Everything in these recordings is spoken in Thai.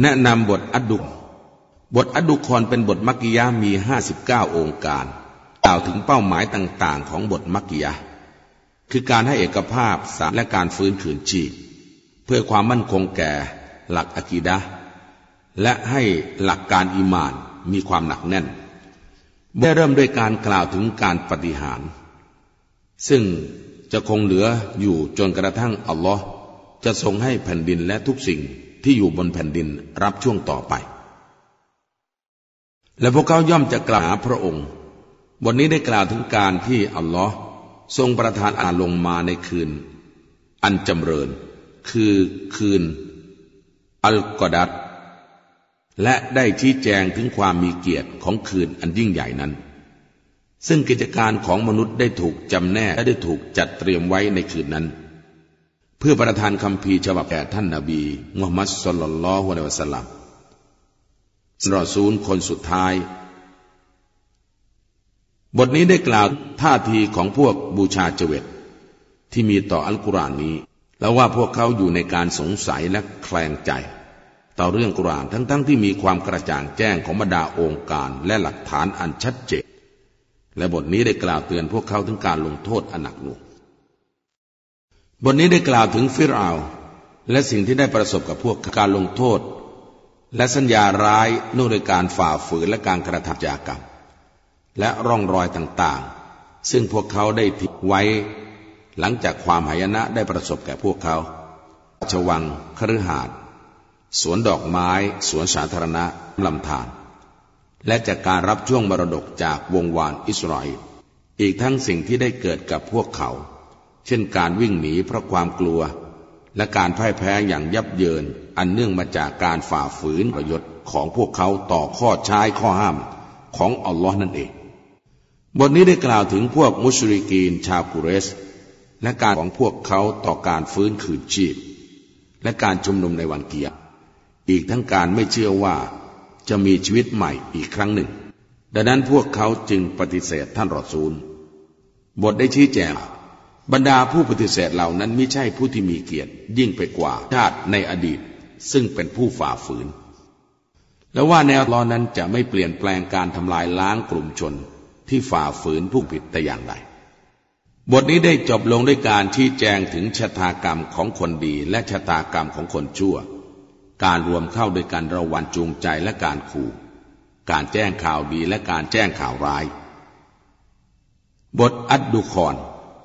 แนะนำบทอัดดุก บทอัดดุคอนเป็นบทมักกิยะมี59องค์การ กล่าวถึงเป้าหมายต่างๆ ของบทมักกิยะคือการให้เอกภาพสารและการฟื้นคืนชีพเพื่อความมั่นคงแก่หลักอะกีดะและให้หลักการอิมานมีความหนักแน่น ได้เริ่มด้วยการกล่าวถึงการปฏิหาร ซึ่งจะคงเหลืออยู่จนกระทั่งอัลลอฮ์จะทรงให้แผ่นดินและทุกสิ่ง ที่อยู่บนแผ่นดินรับช่วงต่อไป และพวกเขาย่อมจะกล่าวหาพระองค์บทนี้ได้กล่าวถึงการที่อัลลอฮ์ทรงประทานอาลงมาในคืน อันจำเริญ คือคืน อัลกอดัตและได้ชี้แจงถึงความมีเกียรติของคืนอันยิ่งใหญ่นั้น ซึ่งกิจการของมนุษย์ได้ถูกจำแนกและได้ถูกจัดเตรียมไว้ในคืนนั้น เพื่อประทานคำพีฉบับแก่ท่านนาบีมุฮัมมัดสุลลัลลอฮุอะลัยวะสัลลัมรอซูลคนสุดท้าย บทนี้ได้กล่าวท่าทีของพวกบูชาเจวิตที่มีต่ออัลกุรอานนี้ แล้วว่าพวกเขาอยู่ในการสงสัยและแคลงใจ ต่อเรื่องกุรานทั้งๆทที่มีความกระจ่างแจ้งของบรรดาองค์การและหลักฐานอันชัดเจนและบทนี้ได้กล่าวเตือนพวกเขาถึงการลงโทษอันหนักหน่วง บทนี้ได้กล่าวถึงฟิรอาและสิ่งที่ได้ประสบกับพวกการลงโทษ และสัญญาร้ายนู่นโดยการฝ่าฝืนและการกระทำจากรรมและร่องรอยต่างๆ ซึ่งพวกเขาได้ทิ้งไว้ หลังจากความหายนะได้ประสบแก่พวกเขาชวังคฤหาสน์สวนดอกไม้ สวนสาธารณะลำธารและจากการรับช่วงมรดกจากวงวานอิสราเอลอีกทั้งสิ่งที่ได้เกิดกับพวกเขา ช่นการวิ่งหนีเพราะความกลัว และการพ่ายแพ้อย่างยับเยิน อันเนื่องมาจากการฝ่าฝืนประโยชน์ของพวกเขาต่อข้อใช้ข้อห้ามของอัลลอฮ์นั่นเอง บทนี้ได้กล่าวถึงพวกมุชริกีนชาวกุเรส และการของพวกเขาต่อการฟื้นคืนชีพ และการชุมนุมในวันเกียรอีกทั้งการไม่เชื่อว่าจะมีชีวิตใหม่อีกครั้งหนึ่ง ดังนั้นพวกเขาจึงปฏิเสธท่านรอซูล บทได้ชี้แจง บรรดาผู้ปฏิเสธเหล่านั้นไม่ใช่ผู้ที่มีเกียรติ ยิ่งไปกว่าชาติในอดีต ซึ่งเป็นผู้ฝ่าฝืน และว่าแนวรอนั้นจะไม่เปลี่ยนแปลงการทำลายล้างกลุ่มชนที่ฝ่าฝืนผู้ผิดแต่อย่างใดบทนี้ได้จบลงด้วยการชี้แจงถึงชะตากรรมของคนดีและชะตากรรมของคนชั่ว การรวมเข้าโดยการระวันจูงใจและการขู่ การแจ้งข่าวดีและการแจ้งข่าวร้าย บทอัดดุคอน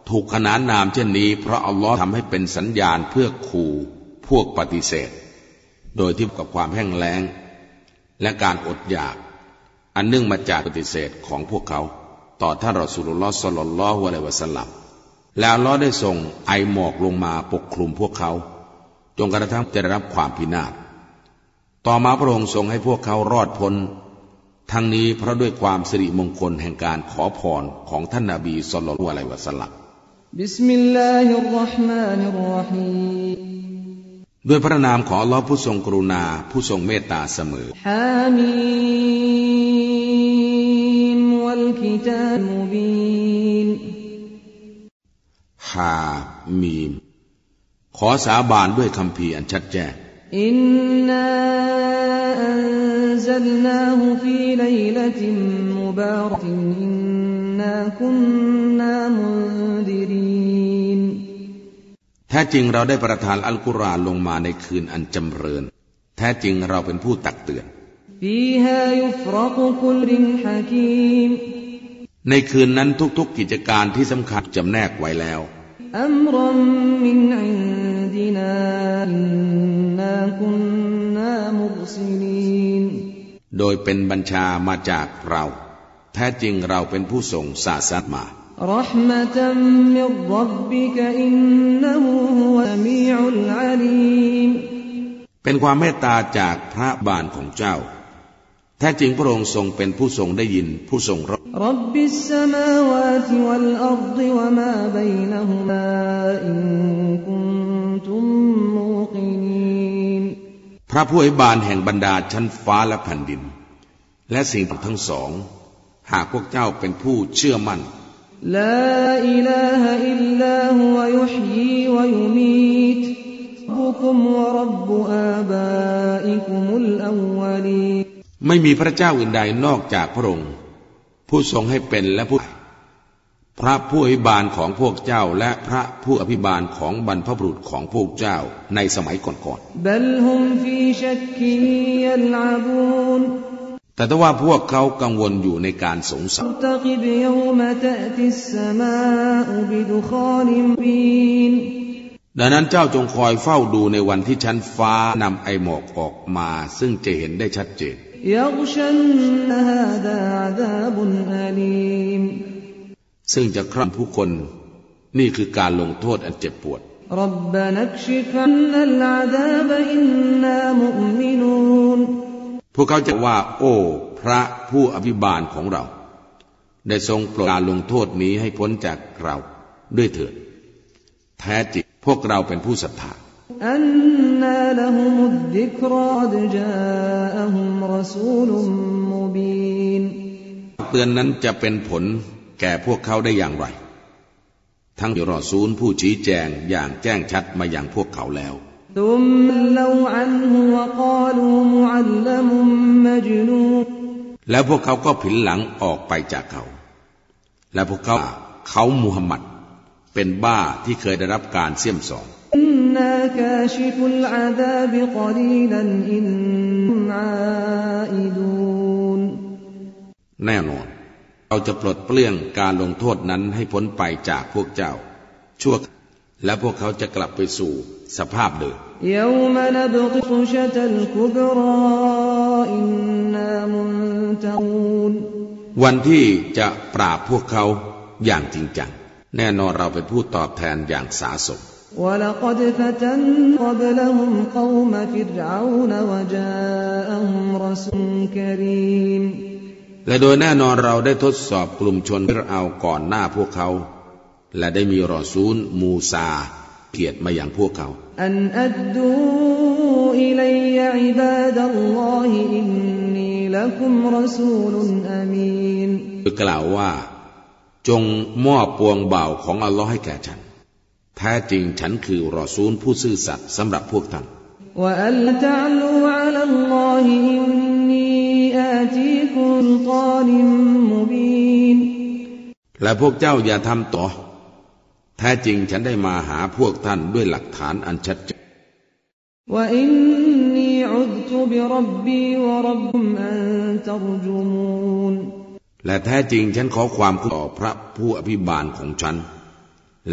ถูกขนานนามเช่นนี้ เพราะอัลลอฮ์ทำให้เป็นสัญญาณเพื่อขู่พวกปฏิเสธ โดยที่กับความแห้งแล้ง และการอดอยาก อันเนื่องมาจากปฏิเสธของพวกเขา ต่อท่านรอสุลลอฮ์สลลัลอฮุอะลัยวะสัลลัมแล้วลอได้ส่งไอหมอกลงมาปกคลุมพวกเขาจนกระทั่งจะได้รับความพินาศต่อมาพระองค์ทรงให้พวกเขารอดพ้นทั้งนี้เพราะด้วยความสิริมงคลแห่งการขอพรของท่านนาบีสุลต่านอะลัยวะสัลลัม บิสมิลลาฮิรราะห์มานิรราะฮีด้วยพระนามของอัลลอฮ์ผู้ทรงกรุณาผู้ทรงเมตตาเสมอฮามีมวัลกิตามุบีนฮามีมขอสาบานด้วยคำพีอันชัดแจ้งอินนาอันซัลนาฮูฟีไลลติมุบารกินอินนาคุนนามุดิรินแท้จริงเราได้ประทานอัลกุรอานลงมาในคืนอันจำเริญ แท้จริงเราเป็นผู้ตักเตือน ในคืนนั้นทุกๆกิจการที่สำคัญจำแนกไว้แล้วอัมรมินอินดินาโดยเป็นบัญชามาจากเรา แท้จริงเราเป็นผู้ส่งศาสนามา เป็นความเมตตาจากพระบานของเจ้า แท้จริงพระองค์ทรงเป็นผู้ทรงได้ยินผู้ทรงรับรับบิสมาวาติวัลอัรฎวะมาบัยนะฮุมาอินคุนตุมมูกินีนพระผู้อภิบาลแห่งบรรดาชั้นฟ้าและแผ่นดิน และสิ่งทั้งสอง หากพวกเจ้าเป็นผู้เชื่อมั่น ลาอิลาฮอิลลาฮุวยุฮยีวยุมีต ربكم ورب آبائكم الأولين ไม่มีพระเจ้าอื่นใดนอกจากพระองค์ ผู้ทรงให้เป็นและผู้พระผู้อภิบาลของพวกเจ้าและพระผู้อภิบาลของบรรพบุรุษของพวกเจ้าในสมัยก่อน بل هم في شك يلعبون ๆ แต่ถ้าว่าพวกเขากังวลอยู่ในการสงสัย ارتقب يوم تأتي السماء بدخان مبين ดังนั้นเจ้าจงคอยเฝ้าดูในวันที่ชั้นฟ้านำไอหมอกออกมา ซึ่งจะเห็นได้ชัดเจน يغشى هذا عذاب أليم ซึ่งจะคร่ำผู้คนนี่คือการลงโทษอันเจ็บปวด ربنا اكشف عنا العذاب إنا مؤمنون พวกเขาจะว่า โอ้ พระผู้อภิบาลของเรา ได้ทรงโปรดการลงโทษนี้ให้พ้นจากเราด้วยเถิด แท้จริงพวกเราเป็นผู้ศรัทธาเตือนนั้นจะเป็นผลแก่พวกเขาได้อย่างไร ทั้งยรอซูลผู้ชี้แจงอย่างแจ้งชัดมาอย่างพวกเขาแล้ว แล้วพวกเขาก็ผินหลังออกไปจากเขา และพวกเขาเขามูฮัมหมัด เป็นบ้าที่เคยได้รับการเสี่ยมสอนแน่นอน เราจะปลดเปลื้องการลงโทษนั้นให้พ้นไปจากพวกเจ้า ชั่ว และพวกเขาจะกลับไปสู่สภาพเดิมวันที่จะปราบพวกเขาอย่างจริงจัง แน่นอนเราเป็นผู้ตอบแทนอย่างสาสมและโดยแน่นอนเราได้ทดสอบกลุ่มชนฟิรเอาก่อนหน้าพวกเขา และได้มีรอซูลมูซาเกียดมาอย่างพวกเขาอันอัดดูอิลัยอิบาดัลลอฮิอินนีละคุมรอซูลุนอามีนกล่าวว่า จงมอบปวงเบาของอัลลอฮ์ให้แก่ฉัน แท้จริงฉันคือรอซูลผู้ซื่อสัตย์สำหรับพวกท่านและพวกเจ้าอย่าทำต่อ แท้จริงฉันได้มาหาพวกท่านด้วยหลักฐานอันชัดเจนและแท้จริงฉันขอความคุ้มต่อพระผู้อภิบาลของฉัน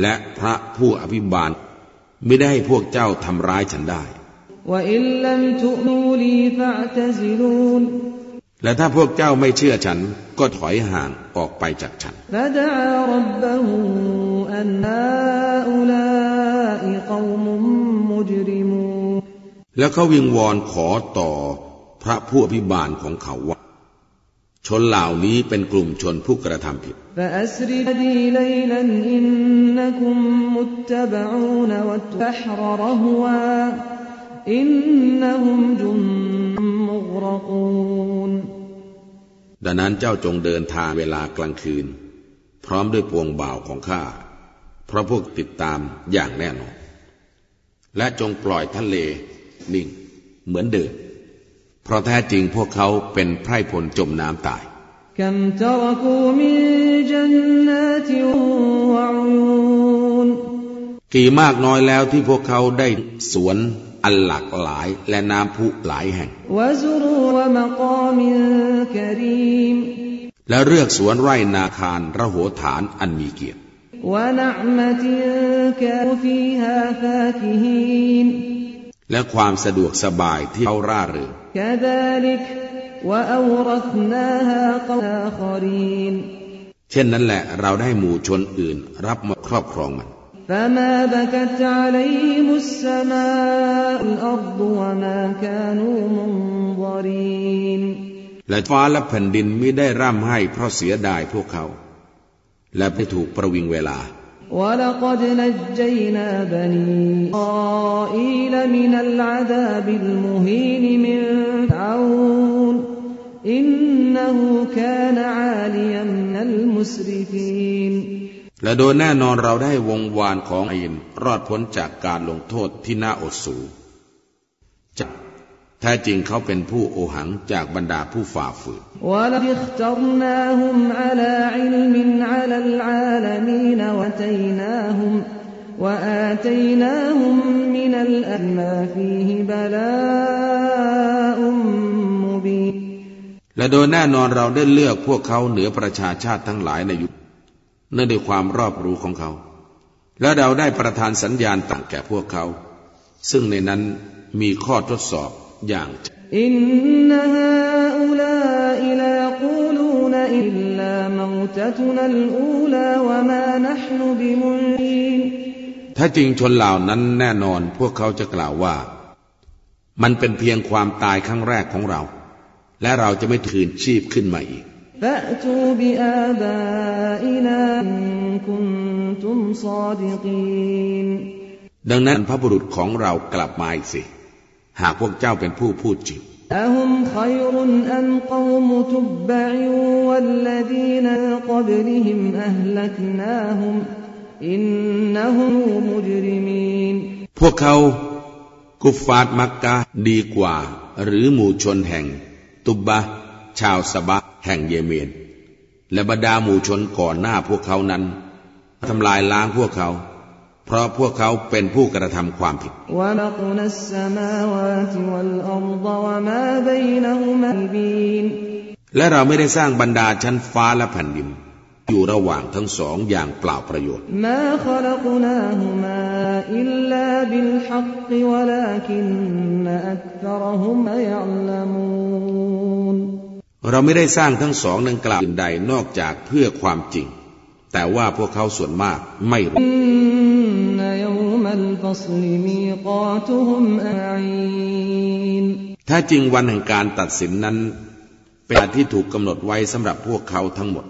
และพระผู้อภิบาลไม่ได้ให้พวกเจ้าทำร้ายฉันได้ และถ้าพวกเจ้าไม่เชื่อฉันก็ถอยห่างออกไปจากฉัน แล้วเขาวิงวอนขอต่อพระผู้อภิบาลของเขาว่า ชนเหล่านี้เป็นกลุ่มชนผู้กระทำผิด อินนหุมจุม ดังนั้นเจ้าจงเดินทางเวลากลางคืน พร้อมด้วยปวงบ่าวของข้า เพราะพวกติดตามอย่างแน่นอน และจงปล่อยทะเลนิ่ง เหมือนเดิม เพราะแท้จริงพวกเขาเป็นไพร่พลจมน้ำตาย กี่มากน้อยแล้วที่พวกเขาได้สวน อันหลากหลายและน้ำพุหลายแห่ง และเลือกสวนไร่นาคารระโหฐานอันมีเกียรติและความสะดวกสบายที่เขาร่าเริงเช่นนั้นแหละเราได้หมู่ชนอื่นรับมาครอบครองมัน فما بكت عليهم السماء الأرض وما كانوا منظرين และฟ้าและแผ่นดินมิได้ร่ำให้เพราะเสียดายพวกเขา และไม่ถูกประวิงเวลา ولقد نجينا بني إسرائيل من العذاب المهين من فرعون إنه كان عاليا من المسرفين และโดยแน่นอนเราได้วงวานของอินรอดพ้นจากการลงโทษที่น่าอดสูจักแท้จริงเขาเป็นผู้โอหังจากบรรดาผู้ฝ่าฝืนและโดยแน่นอนเราได้เลือกพวกเขาเหนือประชาชาติทั้งหลายในยุค เนื่องด้วยความรอบรู้ของเขา และเราได้ประทานสัญญาณต่างแก่พวกเขา ซึ่งในนั้นมีข้อทดสอบอย่างอินนาอุลาอิลากูลูนอิลลามวตตุนัลอูลาวะมานะห์นุบิมุนถ้าจริงชนเหล่านั้นแน่นอนพวกเขาจะกล่าวว่า มันเป็นเพียงความตายครั้งแรกของเรา และเราจะไม่ถืนชีพขึ้นมาอีก فأتوا بآبائنا إن كنتم صادقين ดังนั้นพระบุรุษของเรากลับมาอีกสิ หากพวกเจ้าเป็นผู้พูดจริง أهم خير أم قوم تبع والذين قبلهم أهلكناهم إنهم مجرمين พวกเขากุฟฟาร์มักกะดีกว่า หรือหมู่ชนแห่ง ตุบบะ ชาวสบะแห่งเยเมน และบรรดาหมู่ชนก่อนหน้าพวกเขานั้นทำลายล้างพวกเขา เพราะพวกเขาเป็นผู้กระทำความผิด และเราไม่ได้สร้างบรรดาชั้นฟ้าและแผ่นดินอยู่ระหว่างทั้งสองอย่างเปล่าประโยชน์ เราไม่ได้สร้างทั้งสองดังกล่าวใดนอกจากเพื่อความจริง แต่ว่าพวกเขาส่วนมากไม่รู้ถ้าจริงวันแห่งการตัดสินนั้น เป็นที่ถูกกำหนดไว้สำหรับพวกเขาทั้งหมด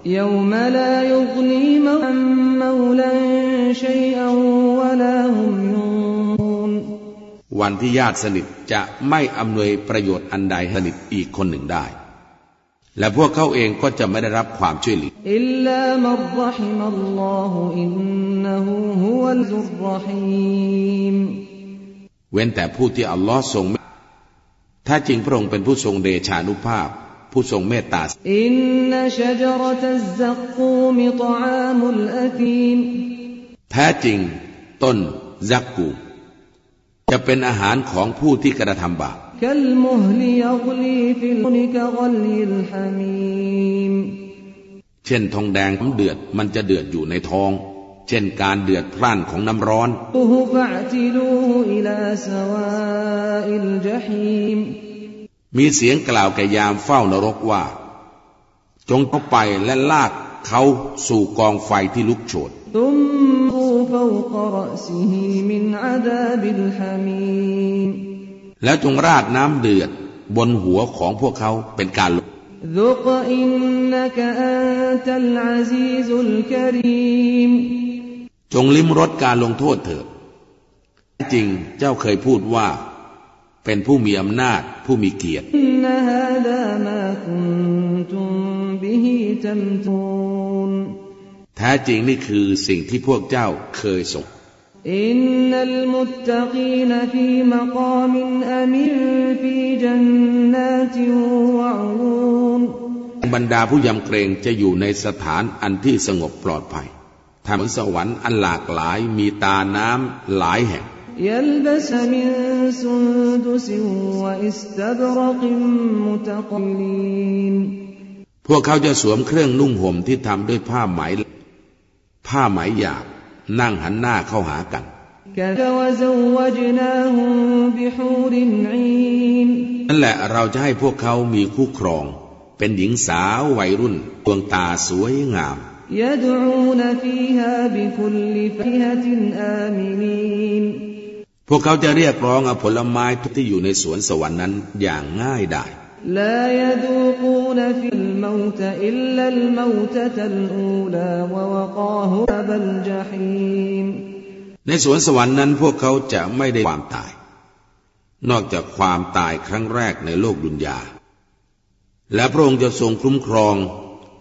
วันที่ญาติสนิทจะไม่อำนวยประโยชน์อันใดสนิทอีกคนหนึ่งได้ และพวกเขาเองก็จะไม่ได้รับความช่วยเหลือเว้นแต่ผู้ที่อัลลอฮ์ทรง ถ้าจริงพระองค์เป็นผู้ทรงเดชานุภาพ ผู้ทรงเมตตาอินนชจรตัซกูมิตอามุลอตีมแท้จริง ต้นซักกู จะเป็นอาหารของผู้ที่กระทำบาป كالمهل يغلي في البن كغلي الحميم เช่นทองแดงเดือดมันจะเดือดอยู่ในท้อง เช่นการเดือดพล่านของน้ำร้อน خذوه فاعتلوه إلى سواء الجحيم มีเสียงกล่าวแก่ยามเฝ้านรกว่า จงเข้าไปและลากเขาสู่กองไฟที่ลุกโชน ثم فوق رأسه من عذاب الحميم แล้วจงราดน้ำเดือดบนหัวของพวกเขาเป็นการลงจงลิ้มรสการลงโทษเถิดจริงเจ้าเคยพูดว่า เป็นผู้มีอำนาจผู้มีเกียรติ แท้จริงนี่คือสิ่งที่พวกเจ้าเคยส่ง إن المتقين في مقام أمين في جنات وعيون บรรดาผู้ยำเกรงจะอยู่ในสถานอันที่สงบปลอดภัยทำสวรรค์อันหลากหลายมีตาน้ำหลายแห่ง يلبس من سندس وإستبرق متقلين พวกเขาจะสวมเครื่องนุ่งห่มที่ทำด้วยผ้าไหม ผ้าไหมหยาบ นั่งหันหน้าเข้าหากัน นั่นแหละเราจะให้พวกเขามีคู่ครอง เป็นหญิงสาววัยรุ่นดวงตาสวยงาม พวกเขาจะเรียกร้องอผลไม้ที่อยู่ในสวนสวรรค์นั้นอย่างง่ายดาย يذوقون في الموت إلا الموتة الأولى ووقاهم عذاب الجحيم ในสวนสวรรค์นั้นพวกเขาจะไม่ได้ความตาย นอกจากความตายครั้งแรกในโลกดุนยา และพระองค์จะทรงคุ้มครอง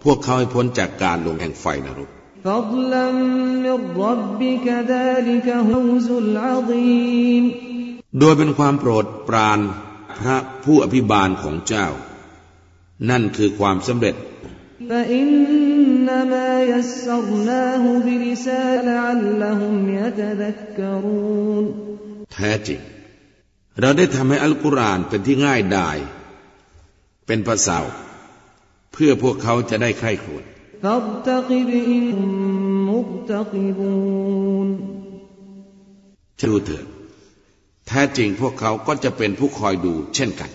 พวกเขาให้พ้นจากการลงแห่งไฟนรก فضلا من ربك ذلك هوز العظيم โดยเป็นความโปรดปรานพระผู้อภิบาลของเจ้า นั่นคือความสำเร็จ แท้จริง เราได้ทำให้อัลกุรอานเป็นที่ง่ายดาย เป็นภาษาเพื่อพวกเขาจะได้ใคร่ครวญจะดูเถิดแท้จริงพวกเขาก็จะเป็นผู้คอยดูเช่นกัน